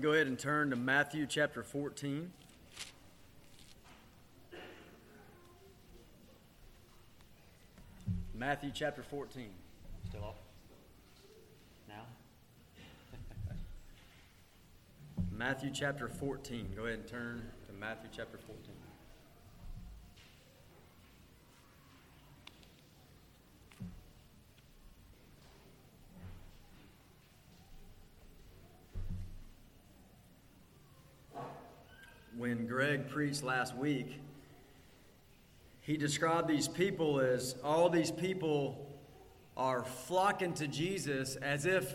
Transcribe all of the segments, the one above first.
go ahead and turn to Matthew chapter 14. Matthew chapter 14. Still off? Now? Matthew chapter 14. Go ahead and turn to Matthew chapter 14. When Greg preached last week, he described these people as all these people are flocking to Jesus as if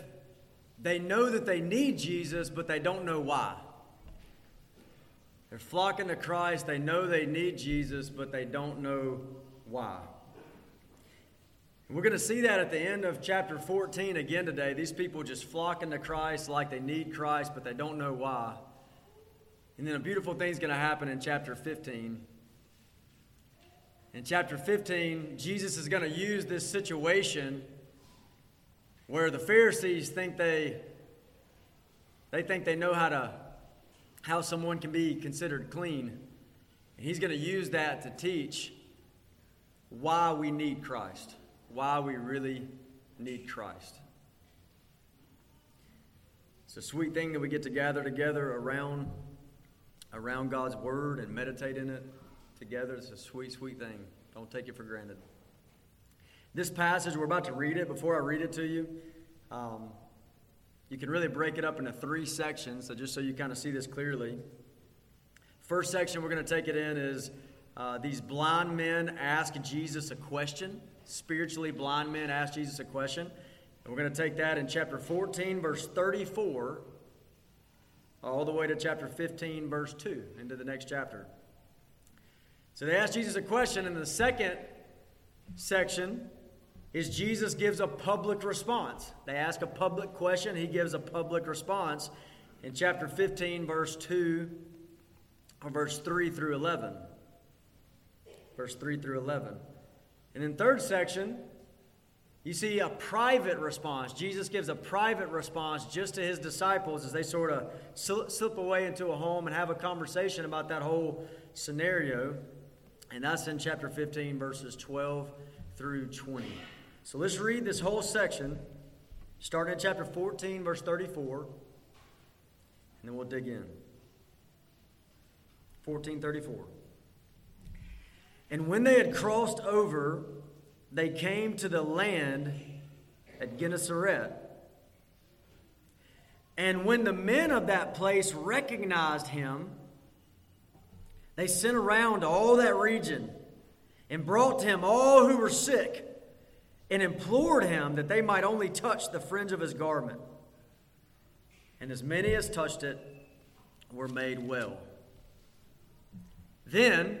they know that they need Jesus, but they don't know why. They're flocking to Christ. They know they need Jesus, but they don't know why. We're going to see that at the end of chapter 14 again today. These people just flocking to Christ like they need Christ, but they don't know why. And then a beautiful thing's going to happen in chapter 15. In chapter 15, Jesus is going to use this situation where the Pharisees think they they think they know how to how someone can be considered clean. And he's going to use that to teach why we need Christ, why we really need Christ. It's a sweet thing that we get to gather together around around God's word and meditate in it together. It's a sweet, sweet thing. Don't take it for granted. This passage, we're about to read it. Before I read it to you, um, you can really break it up into three sections. So, just so you kind of see this clearly. First section we're going to take it in is uh, these blind men ask Jesus a question. Spiritually blind men ask Jesus a question. And we're going to take that in chapter 14, verse 34, all the way to chapter 15, verse 2, into the next chapter. So they ask Jesus a question, and the second section is Jesus gives a public response. They ask a public question, he gives a public response in chapter 15, verse 2, or verse 3 through 11. Verse 3 through 11. And in third section, you see a private response. Jesus gives a private response just to his disciples as they sort of slip away into a home and have a conversation about that whole scenario. And that's in chapter 15, verses 12 through 20. So let's read this whole section, starting in chapter 14, verse 34, and then we'll dig in. 1434. And when they had crossed over, they came to the land at Gennesaret. And when the men of that place recognized him, they sent around all that region and brought to him all who were sick and implored him that they might only touch the fringe of his garment. And as many as touched it were made well. Then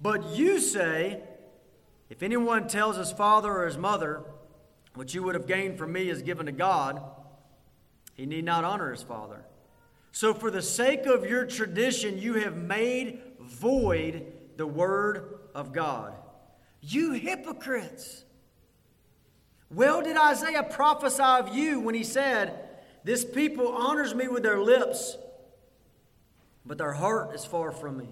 But you say, if anyone tells his father or his mother, what you would have gained from me is given to God, he need not honor his father. So, for the sake of your tradition, you have made void the word of God. You hypocrites! Well, did Isaiah prophesy of you when he said, This people honors me with their lips, but their heart is far from me.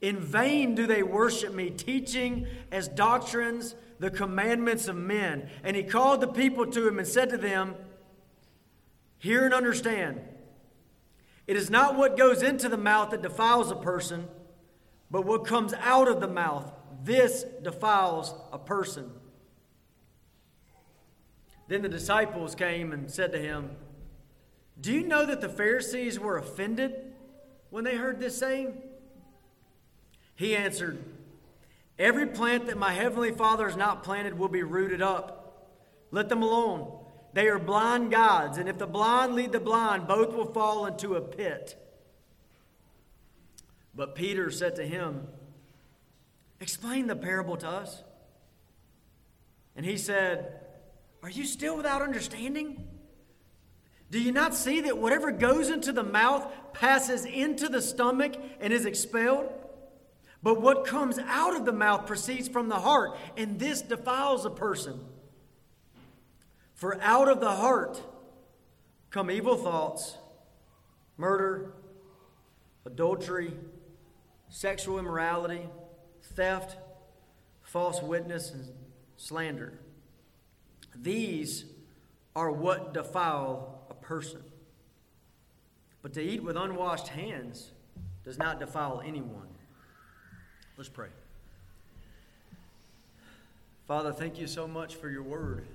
In vain do they worship me, teaching as doctrines the commandments of men. And he called the people to him and said to them, Hear and understand. It is not what goes into the mouth that defiles a person, but what comes out of the mouth this defiles a person. Then the disciples came and said to him, Do you know that the Pharisees were offended when they heard this saying? He answered, Every plant that my heavenly Father has not planted will be rooted up. Let them alone. They are blind guides, and if the blind lead the blind, both will fall into a pit. But Peter said to him, Explain the parable to us. And he said, Are you still without understanding? Do you not see that whatever goes into the mouth passes into the stomach and is expelled? But what comes out of the mouth proceeds from the heart, and this defiles a person. For out of the heart come evil thoughts, murder, adultery, sexual immorality, theft, false witness, and slander. These are what defile a person. But to eat with unwashed hands does not defile anyone. Let's pray. Father, thank you so much for your word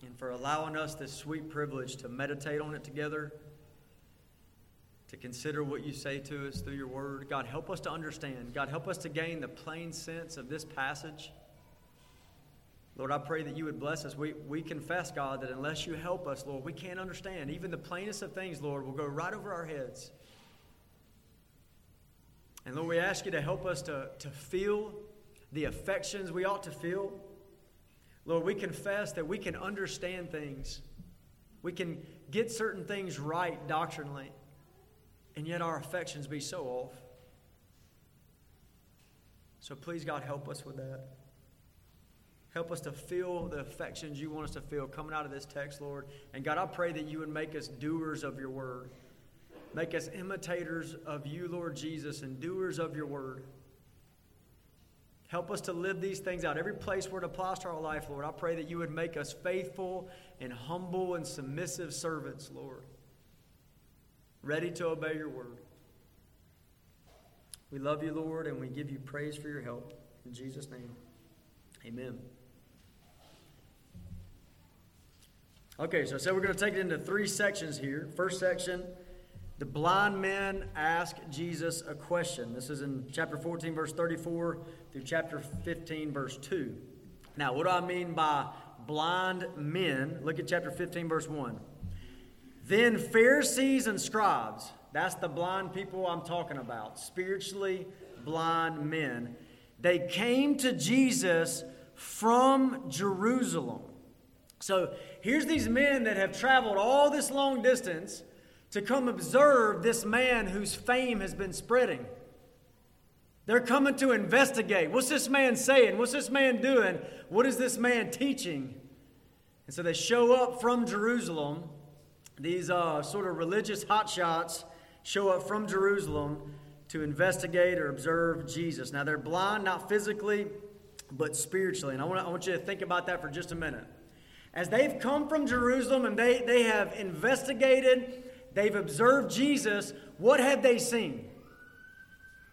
and for allowing us this sweet privilege to meditate on it together, to consider what you say to us through your word. God, help us to understand. God, help us to gain the plain sense of this passage. Lord, I pray that you would bless us. We, we confess, God, that unless you help us, Lord, we can't understand. Even the plainest of things, Lord, will go right over our heads. And Lord, we ask you to help us to, to feel the affections we ought to feel. Lord, we confess that we can understand things. We can get certain things right doctrinally, and yet our affections be so off. So please, God, help us with that. Help us to feel the affections you want us to feel coming out of this text, Lord. And God, I pray that you would make us doers of your word. Make us imitators of you, Lord Jesus, and doers of your word. Help us to live these things out. Every place where it applies to our life, Lord, I pray that you would make us faithful and humble and submissive servants, Lord, ready to obey your word. We love you, Lord, and we give you praise for your help. In Jesus' name, amen. Okay, so I said we're going to take it into three sections here. First section, the blind men ask Jesus a question. This is in chapter 14, verse 34 through chapter 15, verse 2. Now, what do I mean by blind men? Look at chapter 15, verse 1. Then Pharisees and scribes, that's the blind people I'm talking about, spiritually blind men, they came to Jesus from Jerusalem. So here's these men that have traveled all this long distance to come observe this man whose fame has been spreading. They're coming to investigate. What's this man saying? What's this man doing? What is this man teaching? And so they show up from Jerusalem. These uh, sort of religious hotshots show up from Jerusalem to investigate or observe Jesus. Now, they're blind, not physically, but spiritually. And I want, I want you to think about that for just a minute. As they've come from Jerusalem and they, they have investigated They've observed Jesus. What have they seen?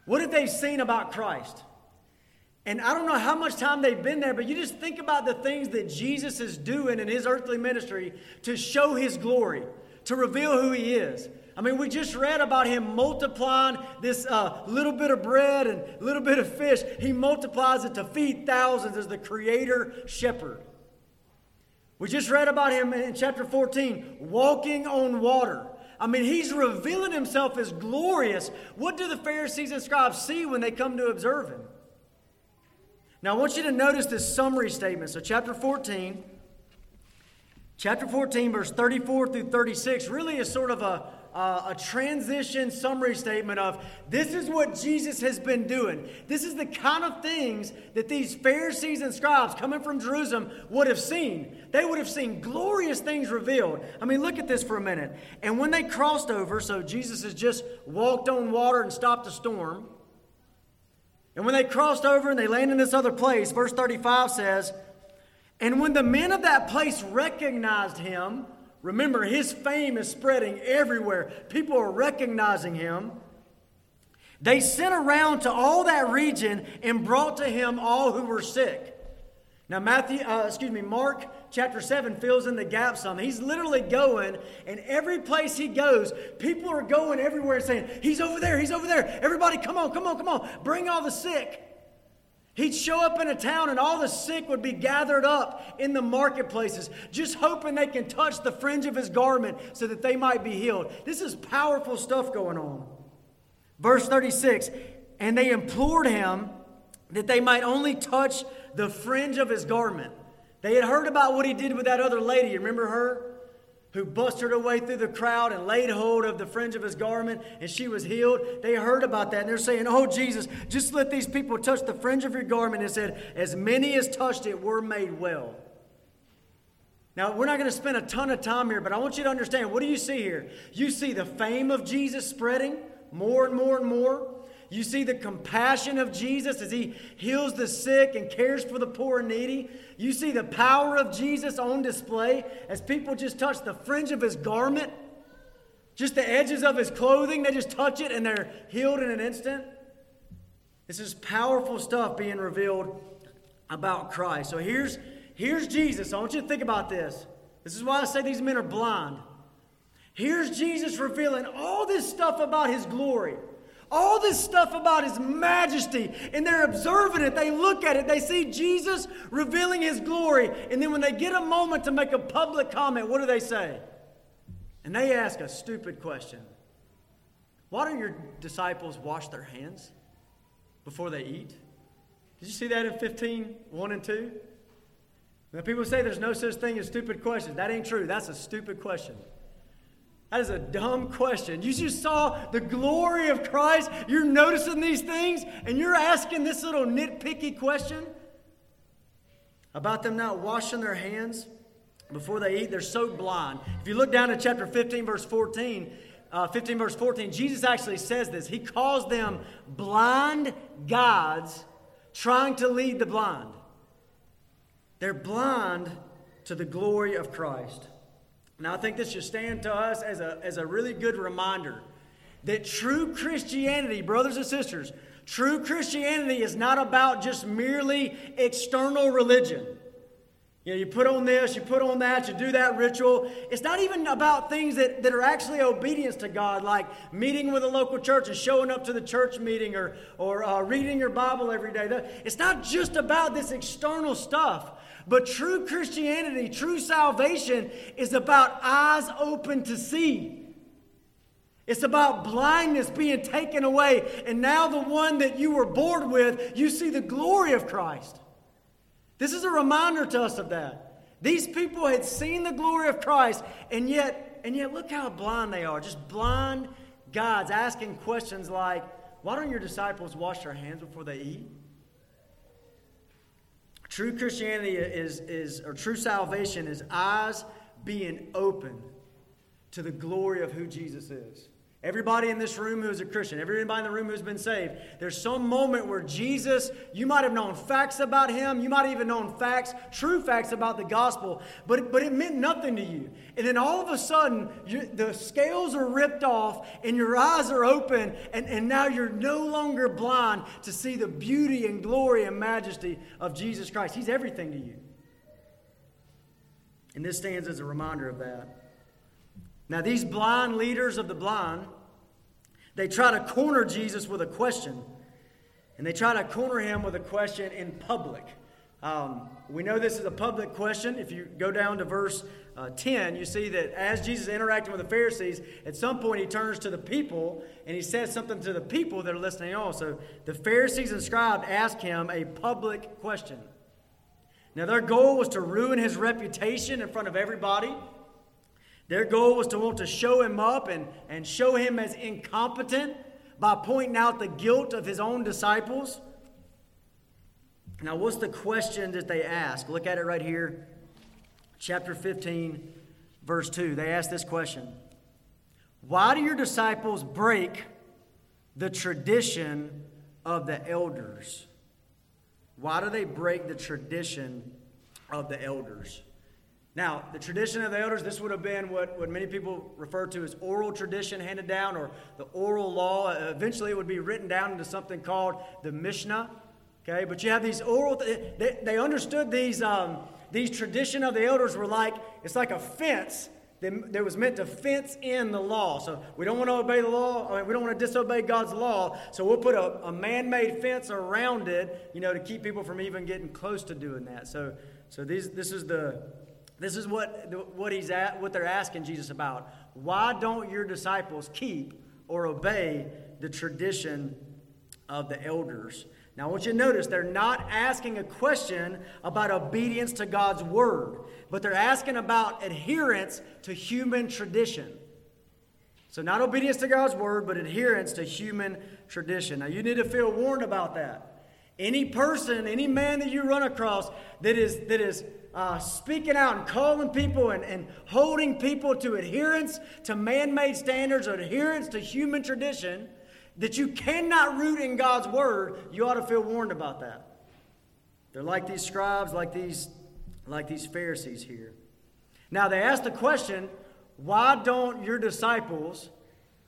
What have they seen about Christ? And I don't know how much time they've been there, but you just think about the things that Jesus is doing in his earthly ministry to show his glory, to reveal who he is. I mean, we just read about him multiplying this uh, little bit of bread and little bit of fish. He multiplies it to feed thousands as the creator shepherd. We just read about him in chapter 14, walking on water. I mean, he's revealing himself as glorious. What do the Pharisees and scribes see when they come to observe him? Now, I want you to notice this summary statement. So, chapter 14, chapter 14, verse 34 through 36, really is sort of a uh, a transition summary statement of this is what Jesus has been doing. This is the kind of things that these Pharisees and scribes coming from Jerusalem would have seen. They would have seen glorious things revealed. I mean, look at this for a minute. And when they crossed over, so Jesus has just walked on water and stopped a storm. And when they crossed over and they landed in this other place, verse 35 says, And when the men of that place recognized him, Remember, his fame is spreading everywhere. People are recognizing him. They sent around to all that region and brought to him all who were sick. Now, Matthew, uh, excuse me, Mark chapter 7 fills in the gap some. He's literally going, and every place he goes, people are going everywhere saying, He's over there, he's over there. Everybody, come on, come on, come on. Bring all the sick. He'd show up in a town and all the sick would be gathered up in the marketplaces, just hoping they can touch the fringe of his garment so that they might be healed. This is powerful stuff going on. Verse 36 And they implored him that they might only touch the fringe of his garment. They had heard about what he did with that other lady. Remember her? Who busted her way through the crowd and laid hold of the fringe of his garment and she was healed. They heard about that and they're saying, Oh, Jesus, just let these people touch the fringe of your garment. And said, As many as touched it were made well. Now, we're not going to spend a ton of time here, but I want you to understand what do you see here? You see the fame of Jesus spreading more and more and more. You see the compassion of Jesus as he heals the sick and cares for the poor and needy. You see the power of Jesus on display as people just touch the fringe of his garment, just the edges of his clothing. They just touch it and they're healed in an instant. This is powerful stuff being revealed about Christ. So here's, here's Jesus. I want you to think about this. This is why I say these men are blind. Here's Jesus revealing all this stuff about his glory all this stuff about his majesty, and they're observing it. They look at it. They see Jesus revealing his glory. And then when they get a moment to make a public comment, what do they say? And they ask a stupid question Why don't your disciples wash their hands before they eat? Did you see that in 15, 1 and 2? Now, people say there's no such thing as stupid questions. That ain't true. That's a stupid question. That is a dumb question. You just saw the glory of Christ. You're noticing these things, and you're asking this little nitpicky question about them not washing their hands before they eat. They're so blind. If you look down at chapter 15, verse 14, uh, 15, verse 14, Jesus actually says this. He calls them blind gods trying to lead the blind. They're blind to the glory of Christ. Now, I think this should stand to us as a, as a really good reminder that true Christianity, brothers and sisters, true Christianity is not about just merely external religion. You know, you put on this, you put on that, you do that ritual. It's not even about things that, that are actually obedience to God, like meeting with a local church and showing up to the church meeting or, or uh, reading your Bible every day. It's not just about this external stuff. But true Christianity, true salvation, is about eyes open to see. It's about blindness being taken away. And now, the one that you were born with, you see the glory of Christ. This is a reminder to us of that. These people had seen the glory of Christ, and yet, and yet, look how blind they are. Just blind gods asking questions like, Why don't your disciples wash their hands before they eat? True Christianity is, is, or true salvation is eyes being open to the glory of who Jesus is. Everybody in this room who's a Christian, everybody in the room who's been saved, there's some moment where Jesus, you might have known facts about him, you might have even known facts, true facts about the gospel, but, but it meant nothing to you. And then all of a sudden, you, the scales are ripped off and your eyes are open, and, and now you're no longer blind to see the beauty and glory and majesty of Jesus Christ. He's everything to you. And this stands as a reminder of that. Now, these blind leaders of the blind, they try to corner Jesus with a question. And they try to corner him with a question in public. Um, we know this is a public question. If you go down to verse uh, 10, you see that as Jesus is interacting with the Pharisees, at some point he turns to the people and he says something to the people that are listening on. So the Pharisees and scribes ask him a public question. Now, their goal was to ruin his reputation in front of everybody. Their goal was to want to show him up and, and show him as incompetent by pointing out the guilt of his own disciples. Now, what's the question that they ask? Look at it right here, chapter 15, verse 2. They ask this question Why do your disciples break the tradition of the elders? Why do they break the tradition of the elders? Now, the tradition of the elders, this would have been what, what many people refer to as oral tradition handed down or the oral law. Eventually, it would be written down into something called the Mishnah. Okay, but you have these oral, they, they understood these, um, these tradition of the elders were like, it's like a fence that was meant to fence in the law. So we don't want to obey the law. I mean, we don't want to disobey God's law. So we'll put a, a man-made fence around it, you know, to keep people from even getting close to doing that. So, so these, this is the, this is what what he's at, what they're asking Jesus about. Why don't your disciples keep or obey the tradition of the elders? Now, I want you to notice they're not asking a question about obedience to God's word, but they're asking about adherence to human tradition. So, not obedience to God's word, but adherence to human tradition. Now, you need to feel warned about that. Any person, any man that you run across that is, that is uh, speaking out and calling people and, and holding people to adherence to man made standards or adherence to human tradition, that you cannot root in God's word, you ought to feel warned about that. They're like these scribes, like these, like these Pharisees here. Now they ask the question, why don't your disciples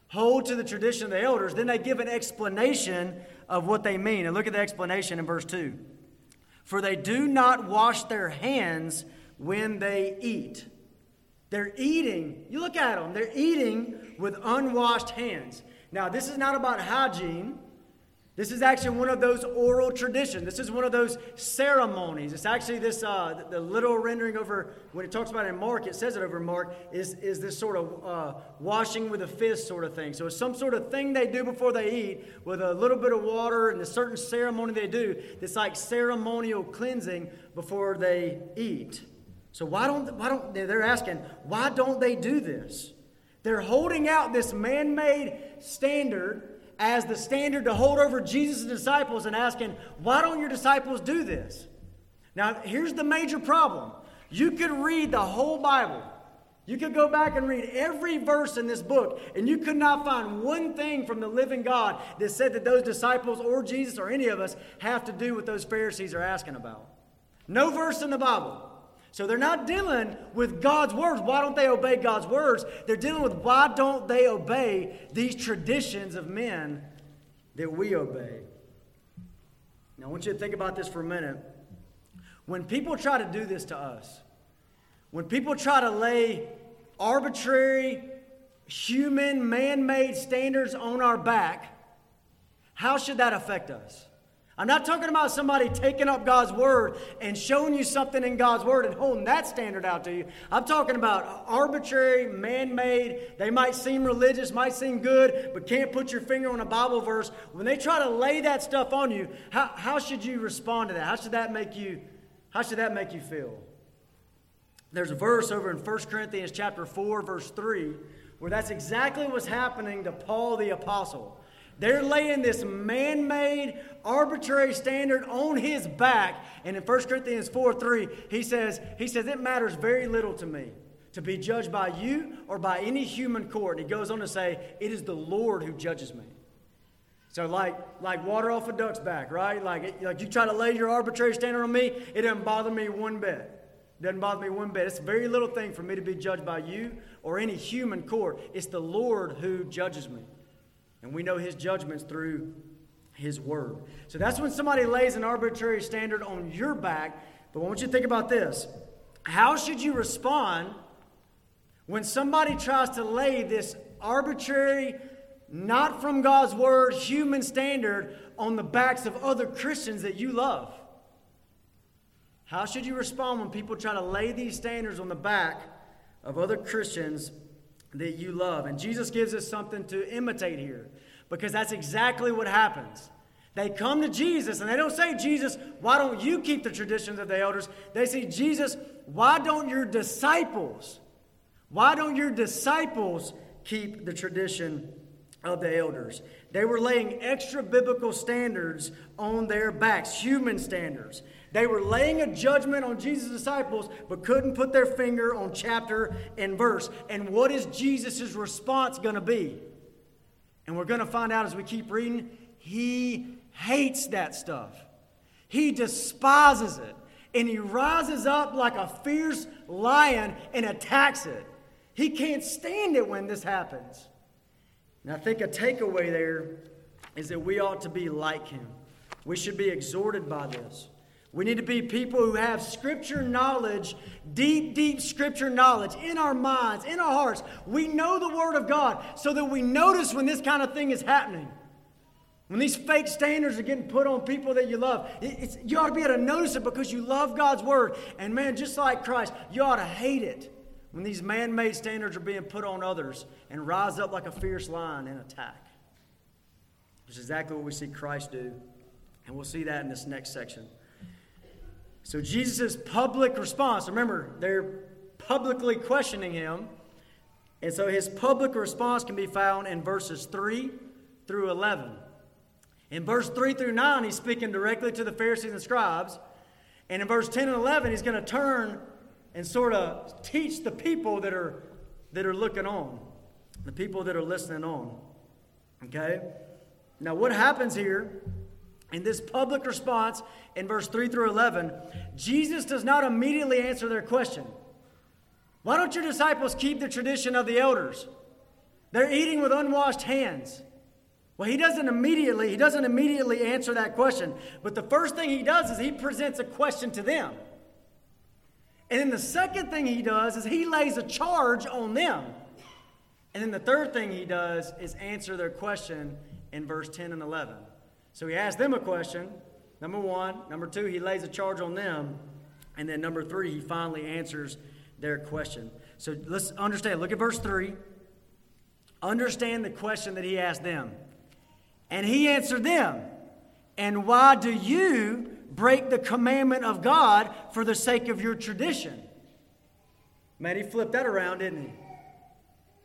hold to the tradition of the elders? Then they give an explanation of what they mean. And look at the explanation in verse 2. For they do not wash their hands when they eat. They're eating, you look at them, they're eating with unwashed hands. Now, this is not about hygiene. This is actually one of those oral traditions. This is one of those ceremonies. It's actually this, uh, the, literal rendering over, when it talks about it in Mark, it says it over Mark, is, is this sort of uh, washing with a fist sort of thing. So it's some sort of thing they do before they eat with a little bit of water and a certain ceremony they do. It's like ceremonial cleansing before they eat. So why don't, why don't, they're asking, why don't they do this? They're holding out this man made standard as the standard to hold over Jesus' disciples and asking, why don't your disciples do this? Now, here's the major problem. You could read the whole Bible. You could go back and read every verse in this book, and you could not find one thing from the living God that said that those disciples or Jesus or any of us have to do what those Pharisees are asking about. No verse in the Bible. So they're not dealing with God's words. Why don't they obey God's words? They're dealing with why don't they obey these traditions of men that we obey. Now, I want you to think about this for a minute. When people try to do this to us, when people try to lay arbitrary, human, man made standards on our back, how should that affect us? I'm not talking about somebody taking up God's word and showing you something in God's word and holding that standard out to you. I'm talking about arbitrary, man made, they might seem religious, might seem good, but can't put your finger on a Bible verse. When they try to lay that stuff on you, how, how should you respond to that? How should that make you, how should that make you feel? There's a verse over in 1 Corinthians chapter 4, verse 3, where that's exactly what's happening to Paul the Apostle. They're laying this man made, arbitrary standard on his back. And in 1 Corinthians 4 3, he says, he says, It matters very little to me to be judged by you or by any human court. And he goes on to say, It is the Lord who judges me. So, like, like water off a duck's back, right? Like, like you try to lay your arbitrary standard on me, it doesn't bother me one bit. It doesn't bother me one bit. It's a very little thing for me to be judged by you or any human court. It's the Lord who judges me. And we know his judgments through his word. So that's when somebody lays an arbitrary standard on your back. But I want you to think about this. How should you respond when somebody tries to lay this arbitrary, not from God's word, human standard on the backs of other Christians that you love? How should you respond when people try to lay these standards on the back of other Christians that you love. And Jesus gives us something to imitate here because that's exactly what happens. They come to Jesus and they don't say, Jesus, why don't you keep the traditions of the elders? They say, Jesus, why don't your disciples, why don't your disciples keep the tradition of the elders? They were laying extra biblical standards on their backs, human standards. They were laying a judgment on Jesus' disciples, but couldn't put their finger on chapter and verse. And what is Jesus' response going to be? And we're going to find out as we keep reading. He hates that stuff, he despises it. And he rises up like a fierce lion and attacks it. He can't stand it when this happens. And I think a takeaway there is that we ought to be like him. We should be exhorted by this. We need to be people who have scripture knowledge, deep, deep scripture knowledge in our minds, in our hearts. We know the Word of God so that we notice when this kind of thing is happening. When these fake standards are getting put on people that you love, you ought to be able to notice it because you love God's Word. And man, just like Christ, you ought to hate it when these man made standards are being put on others and rise up like a fierce lion and attack. Which is exactly what we see Christ do. And we'll see that in this next section. So Jesus' public response, remember, they're publicly questioning him. And so his public response can be found in verses 3 through 11. In verse 3 through 9, he's speaking directly to the Pharisees and scribes. And in verse 10 and 11, he's going to turn and sort of teach the people that are, that are looking on, the people that are listening on. Okay? Now, what happens here in this public response in verse 3 through 11, Jesus does not immediately answer their question. Why don't your disciples keep the tradition of the elders? They're eating with unwashed hands. Well, he doesn't immediately, he doesn't immediately answer that question. But the first thing he does is he presents a question to them. And then the second thing he does is he lays a charge on them. And then the third thing he does is answer their question in verse 10 and 11. So he asks them a question, number one. Number two, he lays a charge on them. And then number three, he finally answers their question. So let's understand. Look at verse 3. Understand the question that he asked them. And he answered them, And why do you break the commandment of God for the sake of your tradition? Man, he flipped that around, didn't he?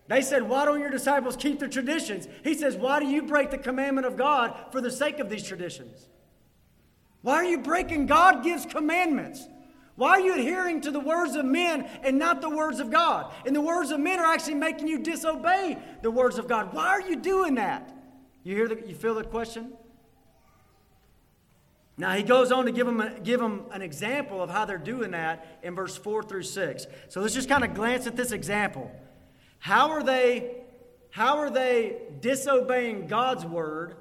They said, Why don't your disciples keep the traditions? He says, Why do you break the commandment of God for the sake of these traditions? Why are you breaking? God gives commandments. Why are you adhering to the words of men and not the words of God? And the words of men are actually making you disobey the words of God. Why are you doing that? You hear the, you feel the question? Now he goes on to give them, a, give them an example of how they're doing that in verse 4 through 6. So let's just kind of glance at this example. How are they how are they disobeying God's word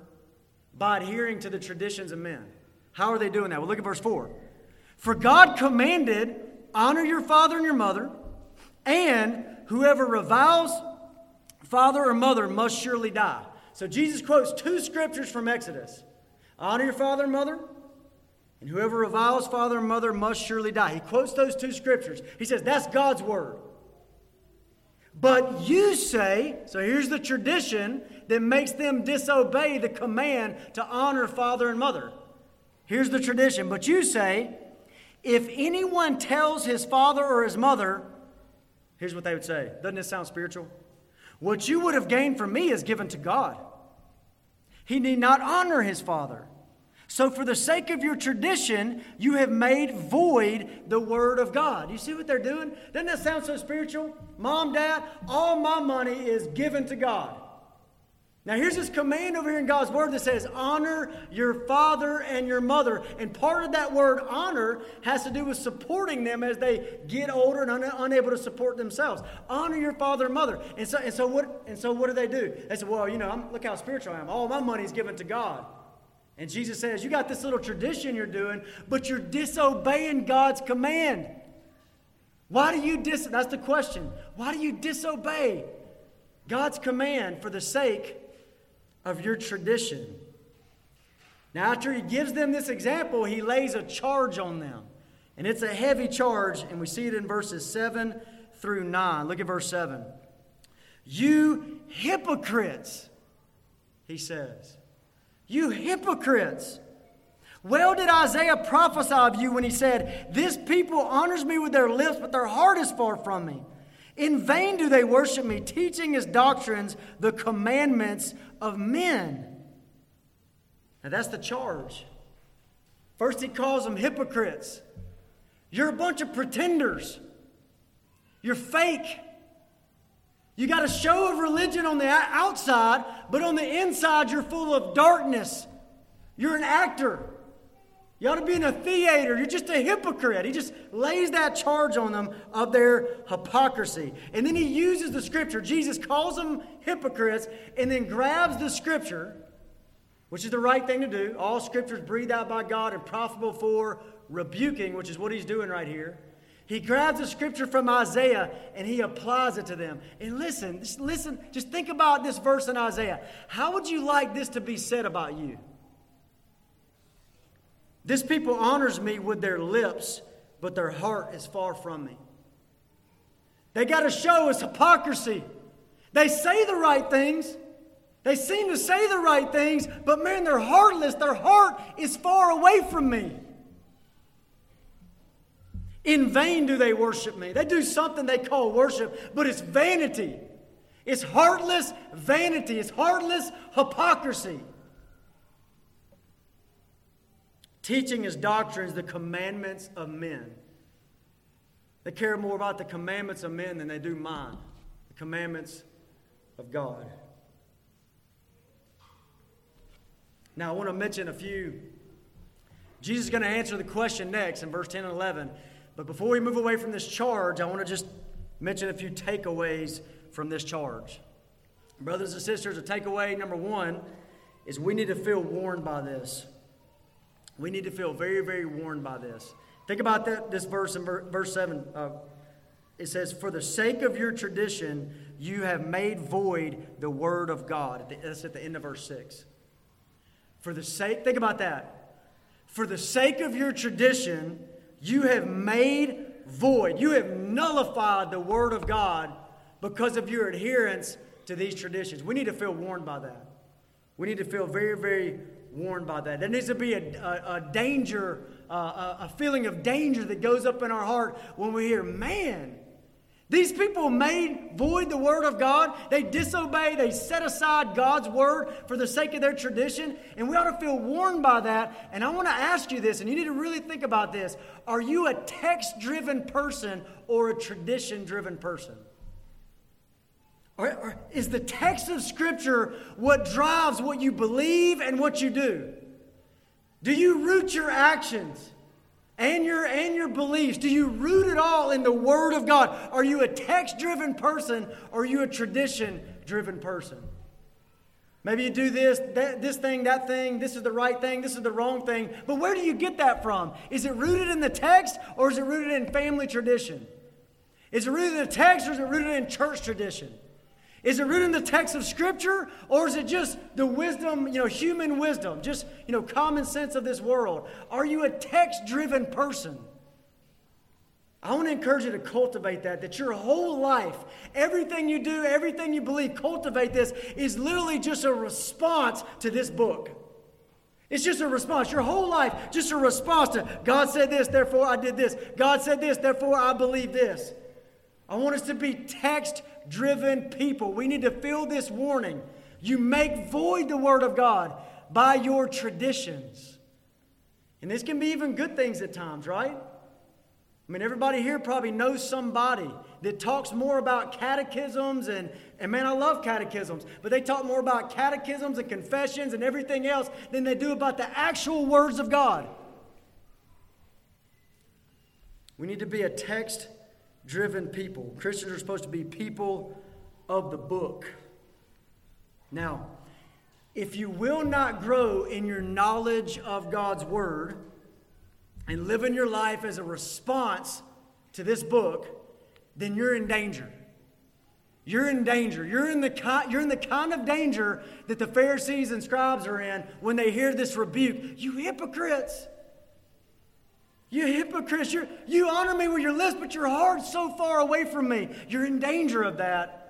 by adhering to the traditions of men? How are they doing that? Well, look at verse 4. For God commanded, honor your father and your mother, and whoever reviles father or mother must surely die. So Jesus quotes two scriptures from Exodus honor your father and mother, and whoever reviles father and mother must surely die. He quotes those two scriptures. He says, That's God's word. But you say, so here's the tradition that makes them disobey the command to honor father and mother. Here's the tradition. But you say, if anyone tells his father or his mother, here's what they would say. Doesn't this sound spiritual? What you would have gained from me is given to God. He need not honor his father. So, for the sake of your tradition, you have made void the word of God. You see what they're doing? Doesn't that sound so spiritual? Mom, dad, all my money is given to God. Now, here's this command over here in God's word that says, honor your father and your mother. And part of that word honor has to do with supporting them as they get older and un- unable to support themselves. Honor your father and mother. And so, and so, what, and so what do they do? They say, well, you know, I'm, look how spiritual I am. All my money is given to God. And Jesus says, You got this little tradition you're doing, but you're disobeying God's command. Why do you dis that's the question. Why do you disobey God's command for the sake of your tradition? Now, after he gives them this example, he lays a charge on them. And it's a heavy charge, and we see it in verses 7 through 9. Look at verse 7. You hypocrites, he says. You hypocrites! Well did Isaiah prophesy of you when he said, This people honors me with their lips, but their heart is far from me. In vain do they worship me, teaching as doctrines the commandments of men. Now that's the charge. First, he calls them hypocrites. You're a bunch of pretenders. You're fake. You got a show of religion on the outside, but on the inside, you're full of darkness. You're an actor. You ought to be in a theater. You're just a hypocrite. He just lays that charge on them of their hypocrisy. And then he uses the scripture. Jesus calls them hypocrites and then grabs the scripture which is the right thing to do. All scriptures breathed out by God and profitable for rebuking, which is what he's doing right here. He grabs a scripture from Isaiah and he applies it to them. And listen, just listen, just think about this verse in Isaiah. How would you like this to be said about you? This people honors me with their lips, but their heart is far from me. They got to show us hypocrisy. They say the right things. They seem to say the right things, but man, they're heartless. Their heart is far away from me. In vain do they worship me. They do something they call worship, but it's vanity. It's heartless vanity. It's heartless hypocrisy. Teaching as doctrines the commandments of men. They care more about the commandments of men than they do mine, the commandments of God. Now, I want to mention a few. Jesus is going to answer the question next in verse 10 and 11. But before we move away from this charge, I want to just mention a few takeaways from this charge. Brothers and sisters, a takeaway number one is we need to feel warned by this. We need to feel very, very warned by this. Think about that, this verse in verse 7. Uh, it says, For the sake of your tradition, you have made void the word of God. That's at the end of verse 6. For the sake, think about that. For the sake of your tradition, you have made void, you have nullified the Word of God because of your adherence to these traditions. We need to feel warned by that. We need to feel very, very warned by that. There needs to be a, a, a danger, uh, a feeling of danger that goes up in our heart when we hear, man, these people made void the word of God. They disobey, they set aside God's word for the sake of their tradition. And we ought to feel warned by that. And I want to ask you this, and you need to really think about this. Are you a text driven person or a tradition driven person? Or, or is the text of Scripture what drives what you believe and what you do? Do you root your actions? And your and your beliefs. Do you root it all in the word of god? Are you a text driven person? Or are you a tradition driven person? Maybe you do this that, this thing that thing this is the right thing this is the wrong thing. But where do you get that from? Is it rooted in the text or is it rooted in family tradition? Is it rooted in the text or is it rooted in church tradition is it rooted in the text of Scripture, or is it just the wisdom, you know, human wisdom, just, you know, common sense of this world? Are you a text driven person? I want to encourage you to cultivate that, that your whole life, everything you do, everything you believe, cultivate this, is literally just a response to this book. It's just a response. Your whole life, just a response to God said this, therefore I did this. God said this, therefore I believe this. I want us to be text driven people. We need to feel this warning. You make void the Word of God by your traditions. And this can be even good things at times, right? I mean, everybody here probably knows somebody that talks more about catechisms and, and man, I love catechisms, but they talk more about catechisms and confessions and everything else than they do about the actual words of God. We need to be a text driven people. Christians are supposed to be people of the book. Now, if you will not grow in your knowledge of God's Word and live in your life as a response to this book, then you're in danger. You're in danger. You're in, the, you're in the kind of danger that the Pharisees and scribes are in when they hear this rebuke. You hypocrites! You hypocrites, you you honor me with your lips, but your heart's so far away from me. You're in danger of that.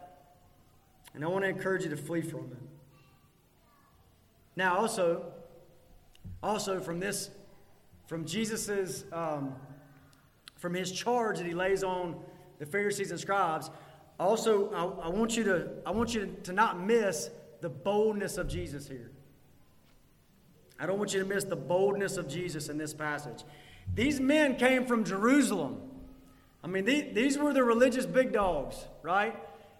And I want to encourage you to flee from it. Now, also, also from this, from Jesus's, um, from his charge that he lays on the Pharisees and scribes, also I, I want you to I want you to, to not miss the boldness of Jesus here. I don't want you to miss the boldness of Jesus in this passage. These men came from Jerusalem. I mean, these were the religious big dogs, right?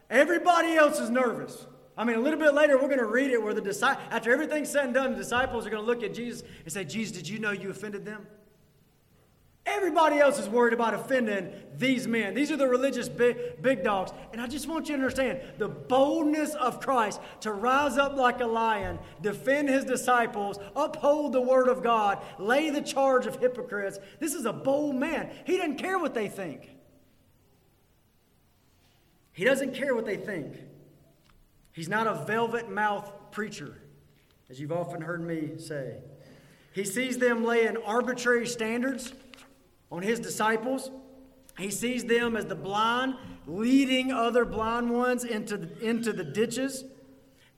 Everybody else is nervous. I mean, a little bit later, we're going to read it where the disciples, after everything's said and done, the disciples are going to look at Jesus and say, Jesus, did you know you offended them? Everybody else is worried about offending these men. These are the religious big, big dogs. And I just want you to understand the boldness of Christ to rise up like a lion, defend his disciples, uphold the word of God, lay the charge of hypocrites. This is a bold man. He doesn't care what they think. He doesn't care what they think. He's not a velvet mouth preacher, as you've often heard me say. He sees them laying arbitrary standards on his disciples. He sees them as the blind leading other blind ones into the, into the ditches.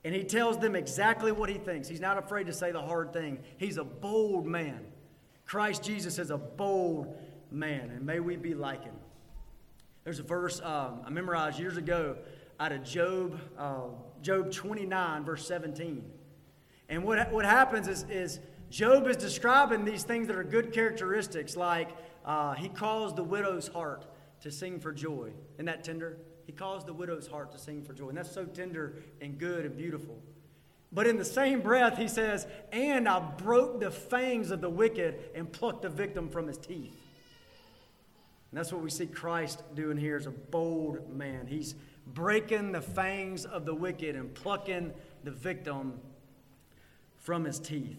And he tells them exactly what he thinks. He's not afraid to say the hard thing. He's a bold man. Christ Jesus is a bold man, and may we be like him. There's a verse um, I memorized years ago out of Job, uh, Job 29, verse 17. And what, what happens is, is Job is describing these things that are good characteristics, like uh, he calls the widow's heart to sing for joy. Isn't that tender? He calls the widow's heart to sing for joy. And that's so tender and good and beautiful. But in the same breath, he says, And I broke the fangs of the wicked and plucked the victim from his teeth. And that's what we see Christ doing here as a bold man. He's breaking the fangs of the wicked and plucking the victim from his teeth.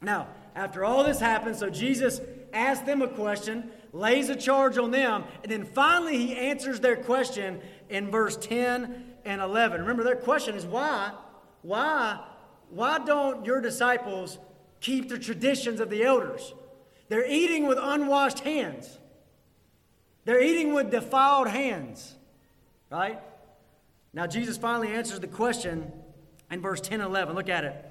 Now, after all this happens, so Jesus asks them a question, lays a charge on them, and then finally he answers their question in verse 10 and 11. Remember, their question is why? Why? Why don't your disciples keep the traditions of the elders? They're eating with unwashed hands. They're eating with defiled hands. Right? Now, Jesus finally answers the question in verse 10 and 11. Look at it.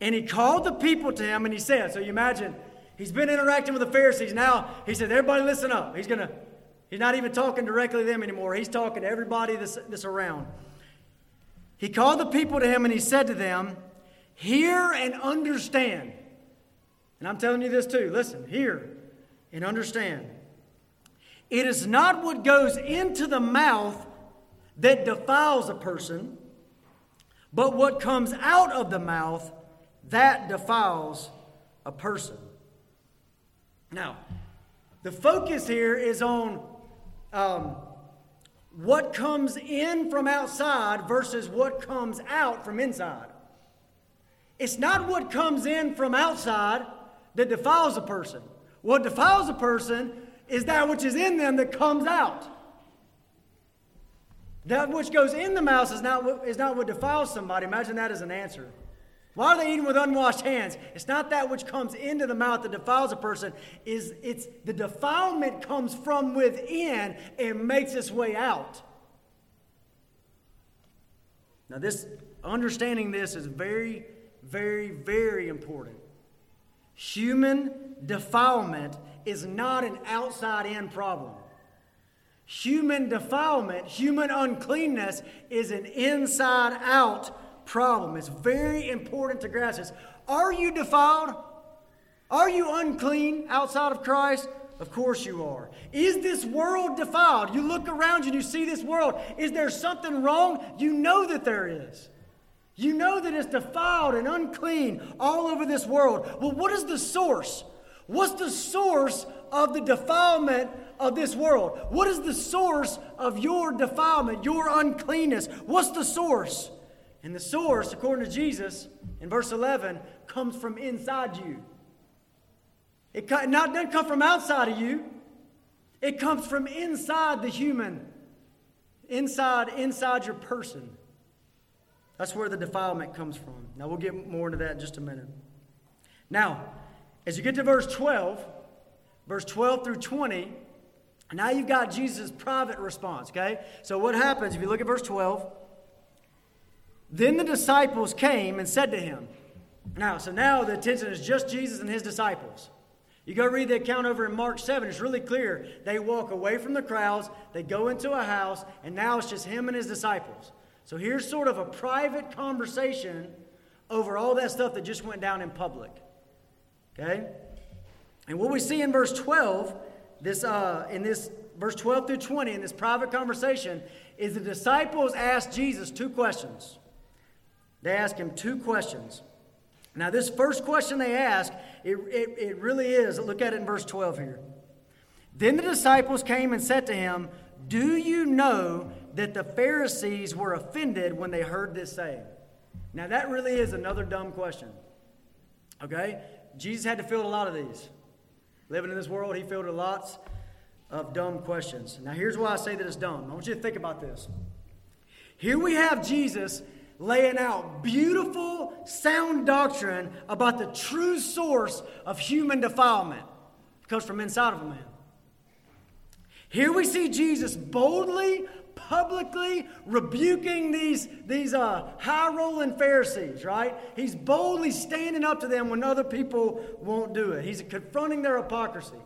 And he called the people to him and he said, So you imagine, he's been interacting with the Pharisees. Now he said, Everybody listen up. He's going to, he's not even talking directly to them anymore. He's talking to everybody that's, that's around. He called the people to him and he said to them, Hear and understand. And I'm telling you this too. Listen, hear and understand. It is not what goes into the mouth that defiles a person, but what comes out of the mouth that defiles a person. Now, the focus here is on um, what comes in from outside versus what comes out from inside. It's not what comes in from outside that defiles a person. What defiles a person is that which is in them that comes out. That which goes in the mouth is not what, is not what defiles somebody. Imagine that as an answer. Why are they eating with unwashed hands? It's not that which comes into the mouth that defiles a person. Is it's the defilement comes from within and makes its way out. Now, this understanding this is very, very, very important. Human defilement is not an outside in problem. Human defilement, human uncleanness is an inside out problem. It's very important to grasp this. Are you defiled? Are you unclean outside of Christ? Of course you are. Is this world defiled? You look around you and you see this world. Is there something wrong? You know that there is. You know that it's defiled and unclean all over this world. Well, what is the source? What's the source of the defilement of this world? What is the source of your defilement, your uncleanness? What's the source? And the source, according to Jesus, in verse 11, comes from inside you. It not, doesn't come from outside of you. It comes from inside the human, inside, inside your person. That's where the defilement comes from. Now, we'll get more into that in just a minute. Now, as you get to verse 12, verse 12 through 20, now you've got Jesus' private response, okay? So, what happens if you look at verse 12? Then the disciples came and said to him, Now, so now the attention is just Jesus and his disciples. You go read the account over in Mark 7, it's really clear. They walk away from the crowds, they go into a house, and now it's just him and his disciples. So here's sort of a private conversation over all that stuff that just went down in public. Okay? And what we see in verse 12, this, uh, in this verse 12 through 20, in this private conversation, is the disciples ask Jesus two questions. They ask him two questions. Now, this first question they ask It, it, it really is. Look at it in verse 12 here. Then the disciples came and said to him, Do you know that the Pharisees were offended when they heard this saying? Now, that really is another dumb question. Okay? Jesus had to field a lot of these. Living in this world, he fielded a lots of dumb questions. Now, here's why I say that it's dumb. I want you to think about this. Here we have Jesus laying out beautiful, sound doctrine about the true source of human defilement. It comes from inside of a man. Here we see Jesus boldly, publicly rebuking these, these uh, high rolling Pharisees, right? He's boldly standing up to them when other people won't do it. He's confronting their hypocrisy.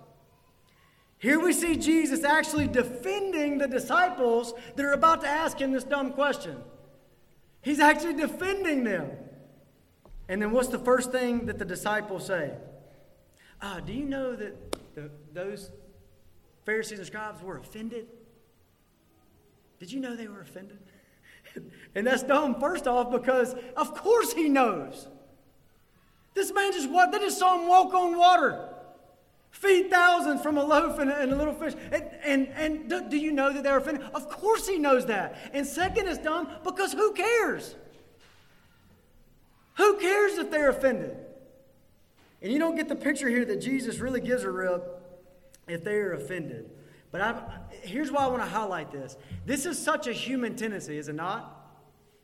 Here we see Jesus actually defending the disciples that are about to ask him this dumb question. He's actually defending them. And then what's the first thing that the disciples say? Ah, do you know that the, those Pharisees and scribes were offended? Did you know they were offended? and that's dumb, first off, because of course he knows. This man just what they just saw him walk on water. Feed thousands from a loaf and a, and a little fish. And, and, and do, do, you know that they're offended? Of course he knows that. And second, is dumb because who cares? Who cares if they're offended? And you don't get the picture here that Jesus really gives a rip if they are offended. But I, here's why I want to highlight this. This is such a human tendency, is it not?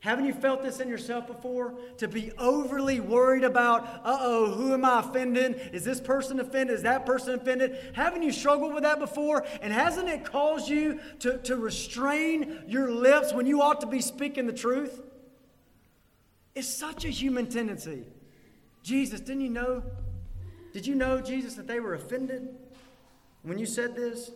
Haven't you felt this in yourself before? To be overly worried about, uh oh, who am I offending? Is this person offended? Is that person offended? Haven't you struggled with that before? And hasn't it caused you to, to restrain your lips when you ought to be speaking the truth? It's such a human tendency. Jesus, didn't you know? Did you know, Jesus, that they were offended when you said this?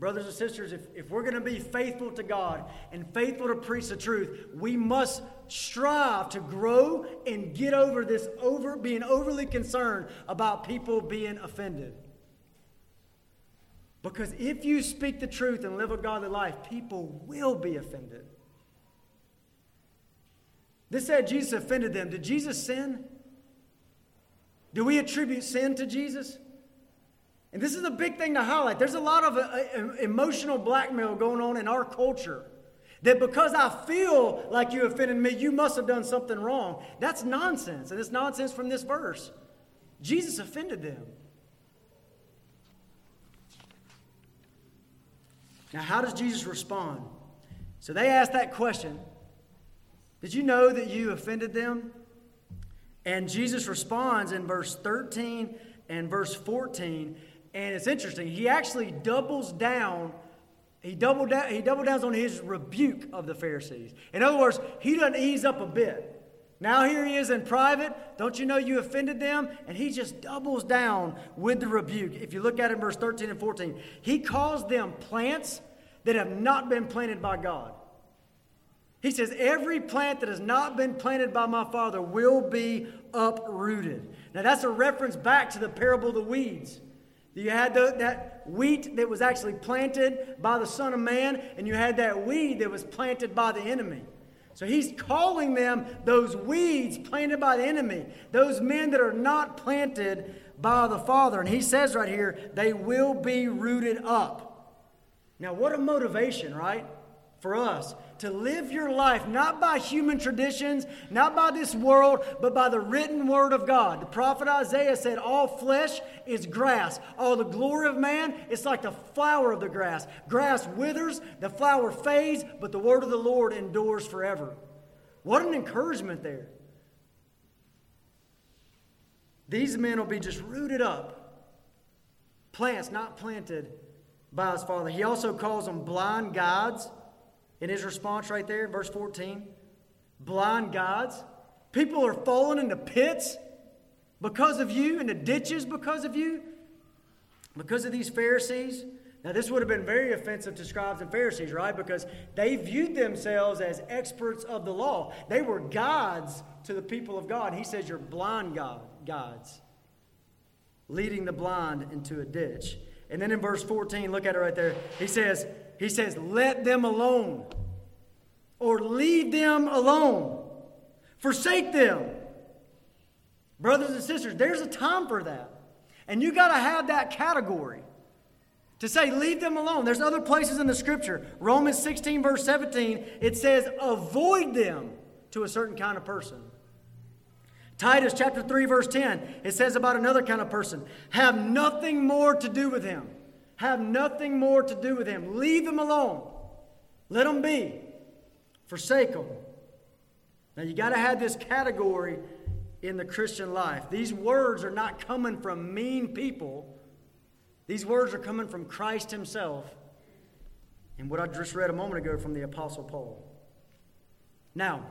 Brothers and sisters, if, if we're going to be faithful to God and faithful to preach the truth, we must strive to grow and get over this over being overly concerned about people being offended. Because if you speak the truth and live a godly life, people will be offended. This said Jesus offended them. Did Jesus sin? Do we attribute sin to Jesus? And this is a big thing to highlight. There's a lot of uh, uh, emotional blackmail going on in our culture. That because I feel like you offended me, you must have done something wrong. That's nonsense. And it's nonsense from this verse. Jesus offended them. Now, how does Jesus respond? So they ask that question Did you know that you offended them? And Jesus responds in verse 13 and verse 14 and it's interesting. He actually doubles down. He doubled down, he doubled down on his rebuke of the Pharisees. In other words, he doesn't ease up a bit. Now here he is in private. Don't you know you offended them? And he just doubles down with the rebuke. If you look at it in verse 13 and 14, he calls them plants that have not been planted by God. He says, Every plant that has not been planted by my Father will be uprooted. Now that's a reference back to the parable of the weeds. You had the, that wheat that was actually planted by the Son of Man, and you had that weed that was planted by the enemy. So he's calling them those weeds planted by the enemy, those men that are not planted by the Father. And he says right here, they will be rooted up. Now, what a motivation, right? For us to live your life not by human traditions, not by this world, but by the written word of God. The prophet Isaiah said, All flesh is grass. All the glory of man is like the flower of the grass. Grass withers, the flower fades, but the word of the Lord endures forever. What an encouragement there. These men will be just rooted up. Plants not planted by his father. He also calls them blind guides in his response right there, in verse 14. Blind guides. People are falling into pits because of you, into ditches because of you, because of these Pharisees. Now, this would have been very offensive to scribes and Pharisees, right? Because they viewed themselves as experts of the law. They were guides to the people of God. He says, You're blind God, leading the blind into a ditch. And then in verse 14, look at it right there. He says, he says, let them alone or leave them alone. Forsake them. Brothers and sisters, there's a time for that. And you got to have that category to say, leave them alone. There's other places in the scripture. Romans 16, verse 17, it says, avoid them to a certain kind of person. Titus chapter 3, verse 10, it says about another kind of person have nothing more to do with him. Have nothing more to do with him. Leave him alone. Let him be. Forsake him. Now you got to have this category in the Christian life. These words are not coming from mean people, these words are coming from Christ Himself and what I just read a moment ago from the Apostle Paul. Now,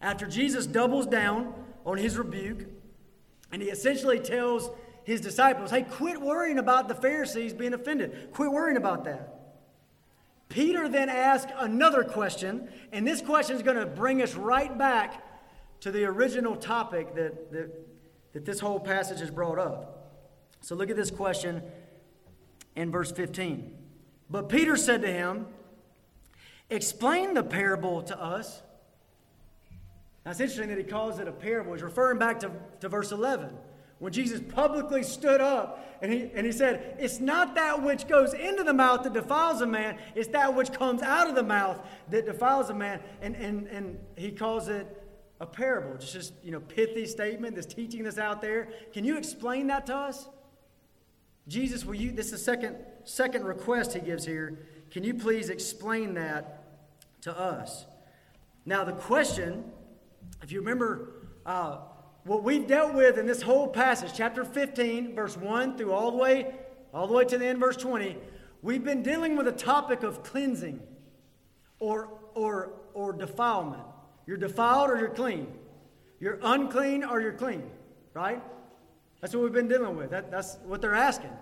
after Jesus doubles down on his rebuke, and he essentially tells his disciples, hey, quit worrying about the Pharisees being offended. Quit worrying about that. Peter then asks another question, and this question is going to bring us right back to the original topic that, that, that this whole passage has brought up. So look at this question in verse 15. But Peter said to him, Explain the parable to us. Now it's interesting that he calls it a parable. He's referring back to, to verse 11 when Jesus publicly stood up and he, and he said, It's not that which goes into the mouth that defiles a man, it's that which comes out of the mouth that defiles a man. And, and, and he calls it a parable. Just, just you know, pithy statement, this teaching that's out there. Can you explain that to us? Jesus, will you, this is the second, second request he gives here. Can you please explain that to us? Now, the question if you remember uh, what we've dealt with in this whole passage, chapter 15, verse 1 through all the way, all the way to the end, verse 20, we've been dealing with a topic of cleansing or, or, or defilement. You're defiled or you're clean. You're unclean or you're clean, right? That's what we've been dealing with. That, that's what they're asking.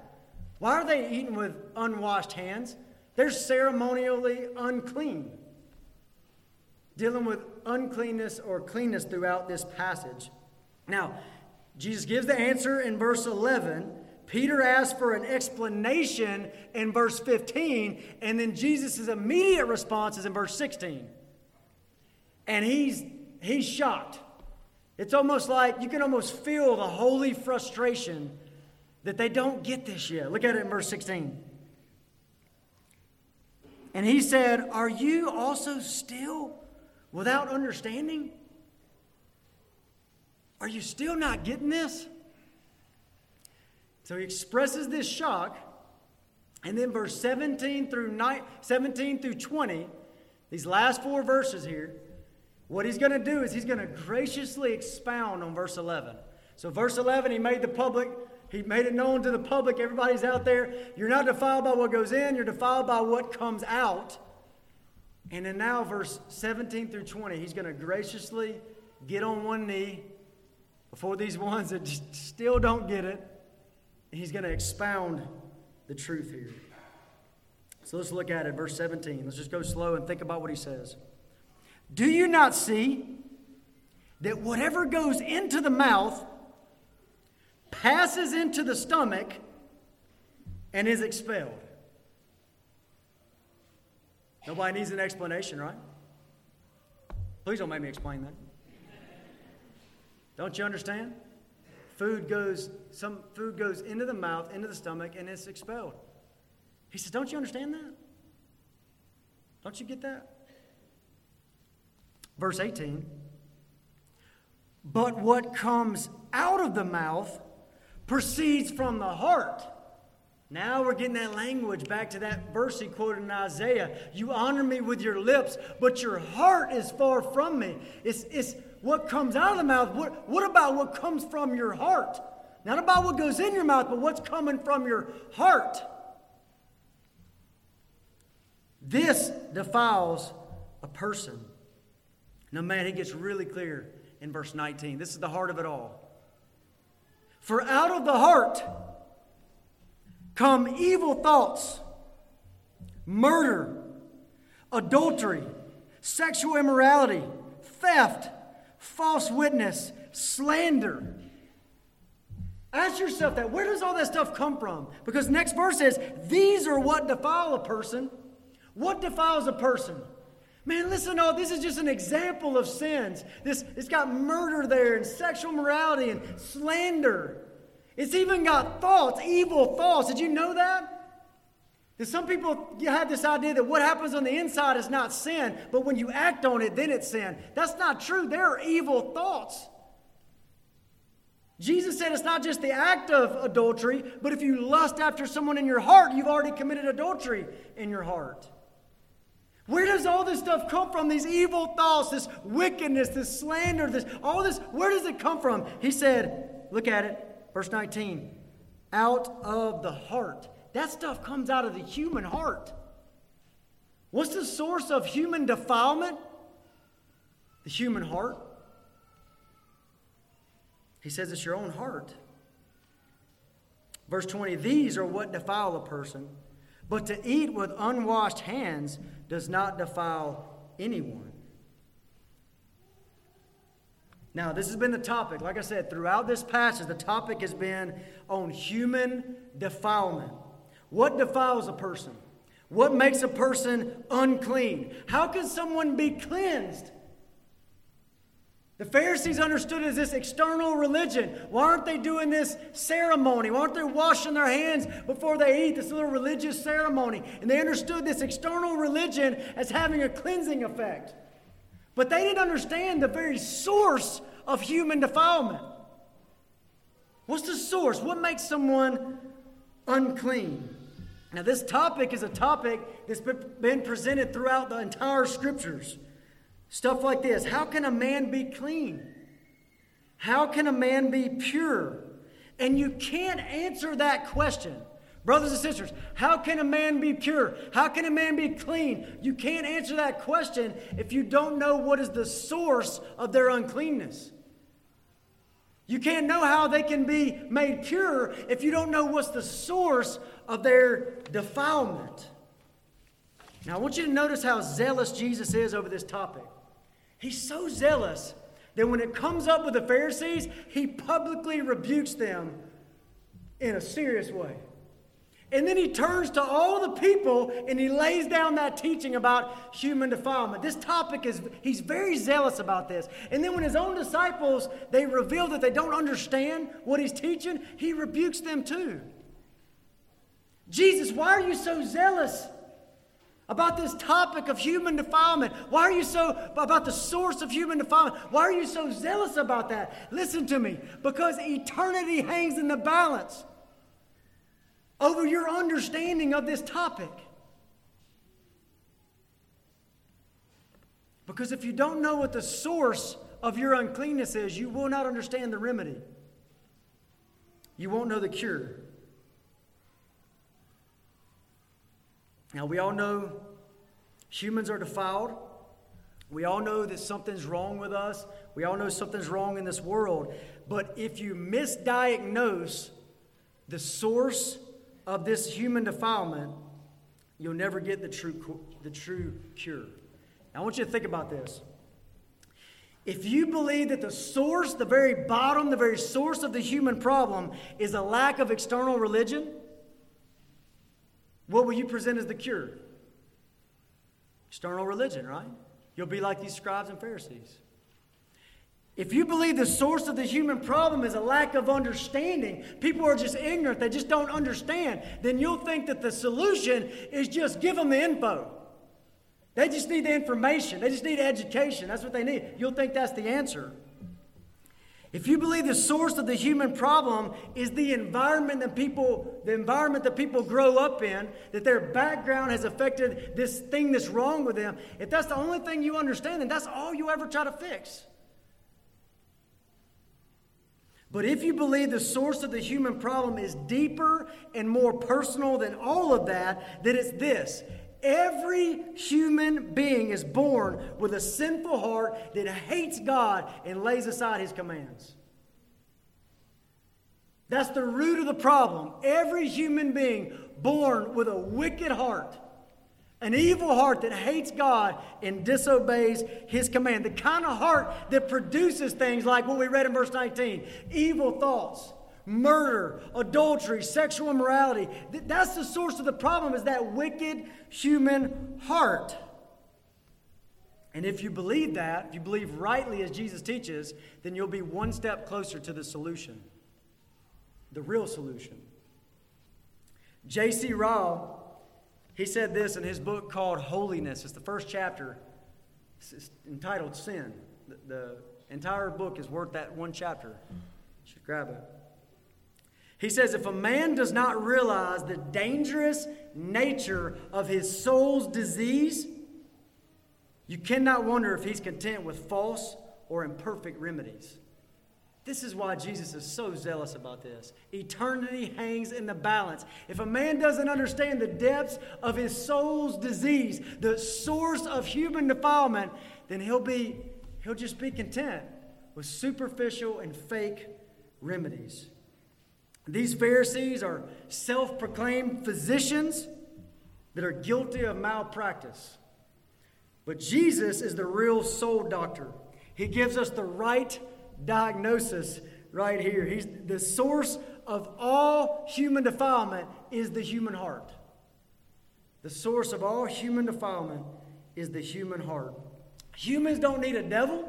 Why are they eating with unwashed hands? They're ceremonially unclean dealing with uncleanness or cleanness throughout this passage. Now, Jesus gives the answer in verse 11. Peter asks for an explanation in verse 15, and then Jesus' immediate response is in verse 16. And he's, he's shocked. It's almost like you can almost feel the holy frustration that they don't get this yet. Look at it in verse 16. And he said, Are you also still without understanding? Are you still not getting this? So he expresses this shock, and then verse 17 through 9, 17 through 20, these last four verses here, what he's going to do is he's going to graciously expound on verse 11. So verse 11, he made the public, he made it known to the public, everybody's out there. You're not defiled by what goes in, you're defiled by what comes out. And then now, verse 17 through 20, he's going to graciously get on one knee before these ones that still don't get it. He's going to expound the truth here. So let's look at it, verse 17. Let's just go slow and think about what he says. Do you not see that whatever goes into the mouth passes into the stomach and is expelled? Nobody needs an explanation, right? Please don't make me explain that. Don't you understand? Food goes, some food goes into the mouth, into the stomach, and it's expelled. He says, Don't you understand that? Don't you get that? Verse 18. But what comes out of the mouth proceeds from the heart now we're getting that language back to that verse he quoted in Isaiah. You honor me with your lips, but your heart is far from me. It's, it's what comes out of the mouth. What, what about what comes from your heart? Not about what goes in your mouth, but what's coming from your heart. This defiles a person. Now, man, it gets really clear in verse 19. This is the heart of it all. For out of the heart, come evil thoughts, murder, adultery, sexual immorality, theft, false witness, slander. Ask yourself that. Where does all that stuff come from? Because next verse says, These are what defile a person. What defiles a person? Man, listen, oh, this is just an example of sins. This, it's got murder there and sexual morality and slander. It's even got thoughts, evil thoughts. Did you know that? That some people have this idea that what happens on the inside is not sin, but when you act on it, then it's sin. That's not true. There are evil thoughts. Jesus said it's not just the act of adultery, but if you lust after someone in your heart, you've already committed adultery in your heart. Where does all this stuff come from? These evil thoughts, this wickedness, this slander, this all this, where does it come from? He said, look at it, verse 19. Out of the heart. That stuff comes out of the human heart. What's the source of human defilement? The human heart. He says it's your own heart. Verse 20 These are what defile a person, but to eat with unwashed hands does not defile anyone. Now, this has been the topic. Like I said, throughout this passage, the topic has been on human defilement. What defiles a person? What makes a person unclean? How can someone be cleansed? The Pharisees understood as this external religion. Why aren't they doing this ceremony? Why aren't they washing their hands before they eat, this little religious ceremony? And they understood this external religion as having a cleansing effect. But they didn't understand the very source of human defilement. What's the source? What makes someone unclean? Now, this topic is a topic that's been presented throughout the entire scriptures. Stuff like this How can a man be clean? How can a man be pure? And you can't answer that question. Brothers and sisters, how can a man be pure? How can a man be clean? You can't answer that question if you don't know what is the source of their uncleanness. You can't know how they can be made pure if you don't know what's the source of their defilement. Now, I want you to notice how zealous Jesus is over this topic. He's so zealous that when it comes up with the Pharisees, he publicly rebukes them in a serious way. And then he turns to all the people and he lays down that teaching about human defilement. This topic is, he's very zealous about this. And then when his own disciples, they reveal that they don't understand what he's teaching, he rebukes them too. Jesus, why are you so zealous about this topic of human defilement? Why are you so about the source of human defilement? Why are you so zealous about that? Listen to me. Because eternity hangs in the balance over your understanding of this topic. Because if you don't know what the source of your uncleanness is, you will not understand the remedy. You won't know the cure. Now, we all know humans are defiled. We all know that something's wrong with us. We all know something's wrong in this world. But if you misdiagnose the source of this human defilement, you'll never get the true, the true cure. Now, I want you to think about this. If you believe that the source, the very bottom, the very source of the human problem is a lack of external religion, what will you present as the cure? External religion, right? You'll be like these scribes and Pharisees. If you believe the source of the human problem is a lack of understanding, people are just ignorant, they just don't understand, then you'll think that the solution is just give them the info. They just need the information, they just need education. That's what they need. You'll think that's the answer. If you believe the source of the human problem is the environment that people, the environment that people grow up in, that their background has affected this thing that's wrong with them, if that's the only thing you understand, then that's all you ever try to fix. But if you believe the source of the human problem is deeper and more personal than all of that, then it's this Every human being is born with a sinful heart that hates God and lays aside his commands. That's the root of the problem. Every human being born with a wicked heart, an evil heart that hates God and disobeys his command. The kind of heart that produces things like what we read in verse 19 evil thoughts murder, adultery, sexual immorality. That's the source of the problem is that wicked human heart. And if you believe that, if you believe rightly as Jesus teaches, then you'll be one step closer to the solution, the real solution. J.C. Ryle, he said this in his book called Holiness. It's the first chapter. It's entitled Sin. The, the entire book is worth that one chapter. You should grab it. He says, if a man does not realize the dangerous nature of his soul's disease, you cannot wonder if he's content with false or imperfect remedies. This is why Jesus is so zealous about this. Eternity hangs in the balance. If a man doesn't understand the depths of his soul's disease, the source of human defilement, then he'll be he'll just be content with superficial and fake remedies. These Pharisees are self proclaimed physicians that are guilty of malpractice. But Jesus is the real soul doctor. He gives us the right diagnosis right here. He's the source of all human defilement is the human heart. The source of all human defilement is the human heart. Humans don't need a devil.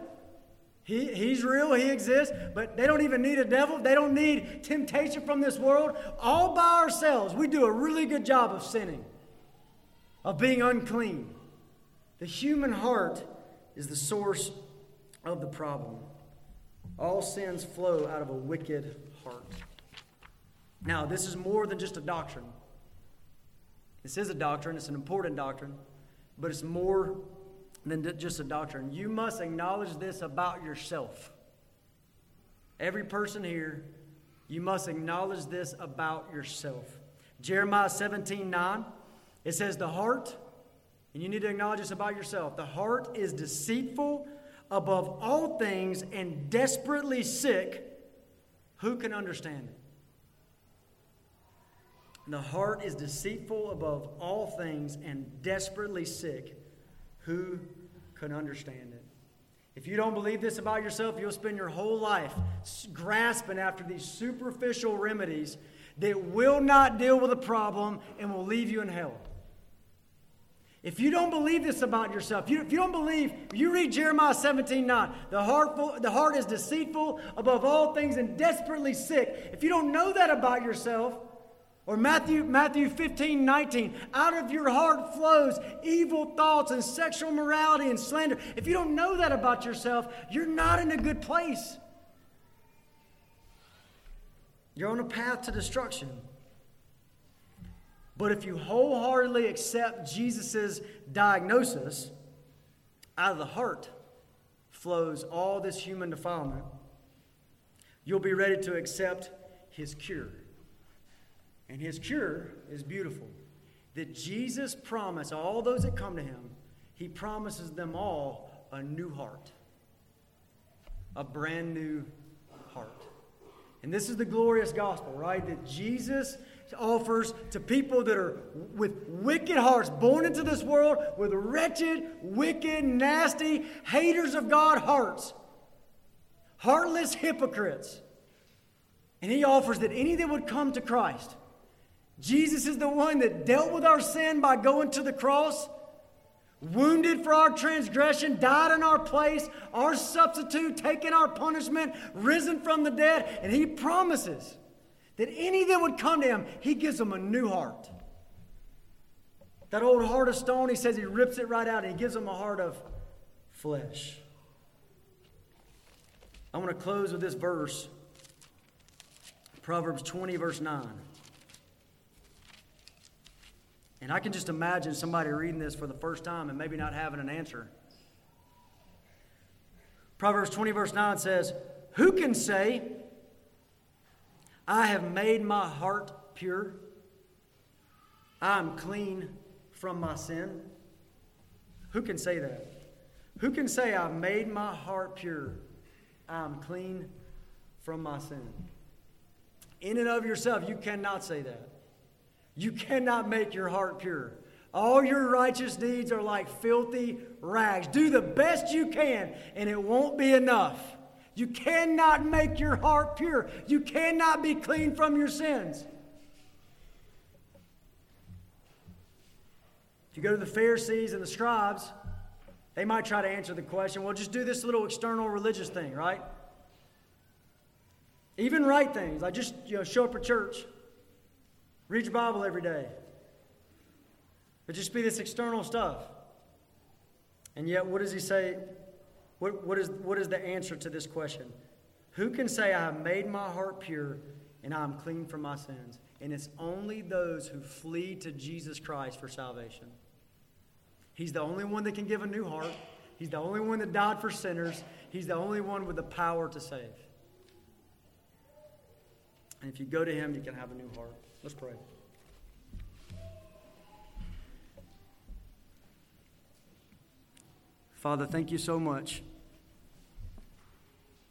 He, he's real, he exists, but they don't even need a devil. They don't need temptation from this world. All by ourselves, we do a really good job of sinning, of being unclean. The human heart is the source of the problem. All sins flow out of a wicked heart. Now, this is more than just a doctrine. This is a doctrine, it's an important doctrine, but it's more than just a doctrine. You must acknowledge this about yourself. Every person here, you must acknowledge this about yourself. Jeremiah 17 9, it says, The heart, and you need to acknowledge this about yourself, the heart is deceitful above all things and desperately sick. Who can understand it? The heart is deceitful above all things and desperately sick. Who could understand it? If you don't believe this about yourself, you'll spend your whole life grasping after these superficial remedies that will not deal with the problem and will leave you in hell. If you don't believe this about yourself, you, if you don't believe, you read Jeremiah 17 9, the heart, the heart is deceitful above all things and desperately sick. If you don't know that about yourself, or Matthew, Matthew 15, 19, out of your heart flows evil thoughts and sexual morality and slander. If you don't know that about yourself, you're not in a good place. You're on a path to destruction. But if you wholeheartedly accept Jesus' diagnosis, out of the heart flows all this human defilement, you'll be ready to accept his cure. And his cure is beautiful. That Jesus promised all those that come to him, he promises them all a new heart, a brand new heart. And this is the glorious gospel, right? That Jesus offers to people that are with wicked hearts, born into this world with wretched, wicked, nasty, haters of God hearts, heartless hypocrites. And he offers that any that would come to Christ Jesus is the one that dealt with our sin by going to the cross, wounded for our transgression, died in our place, our substitute, taking our punishment, risen from the dead, and he promises that any that would come to him, he gives them a new heart. That old heart of stone, he says he rips it right out and he gives them a heart of flesh. I want to close with this verse Proverbs 20, verse 9. And I can just imagine somebody reading this for the first time and maybe not having an answer. Proverbs 20, verse 9 says, Who can say, I have made my heart pure? I am clean from my sin? Who can say that? Who can say, I've made my heart pure? I am clean from my sin? In and of yourself, you cannot say that. You cannot make your heart pure. All your righteous deeds are like filthy rags. Do the best you can, and it won't be enough. You cannot make your heart pure. You cannot be clean from your sins. If you go to the Pharisees and the scribes, They might try to answer the question, well, just do this little external religious thing, right? Even right things, like just you know, show up at church, read your Bible every day. But just be this external stuff. And yet, what does he say? What, what, is, what is the answer to this question? Who can say, I have made my heart pure and I am clean from my sins? And it's only those who flee to Jesus Christ for salvation. He's the only one that can give a new heart. He's the only one that died for sinners. He's the only one with the power to save. And if you go to Him, you can have a new heart. Let's pray. Father, thank you so much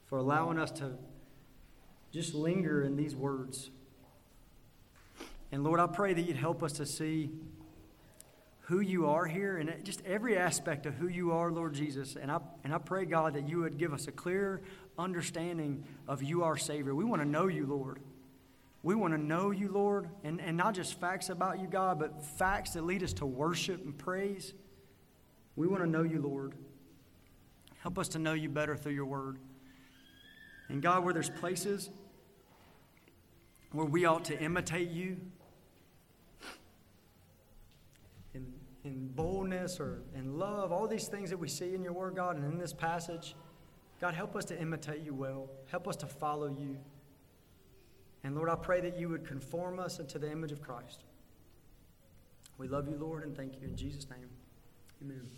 for allowing us to just linger in these words. And Lord, I pray that you'd help us to see who you are here and just every aspect of who you are, Lord Jesus. And I, and I pray, God, that you would give us a clear understanding of you, our Savior. We want to know you, Lord. We want to know you, Lord, and, and not just facts about you, God, but facts that lead us to worship and praise. We want to know you, Lord. Help us to know you better through your word. And God, where there's places where we ought to imitate you in, in boldness or in love, all these things that we see in your word, God, and in this passage, God, help us to imitate you well. Help us to follow you. And Lord, I pray that you would conform us into the image of Christ. We love you, Lord, and thank you in Jesus' name. Amen.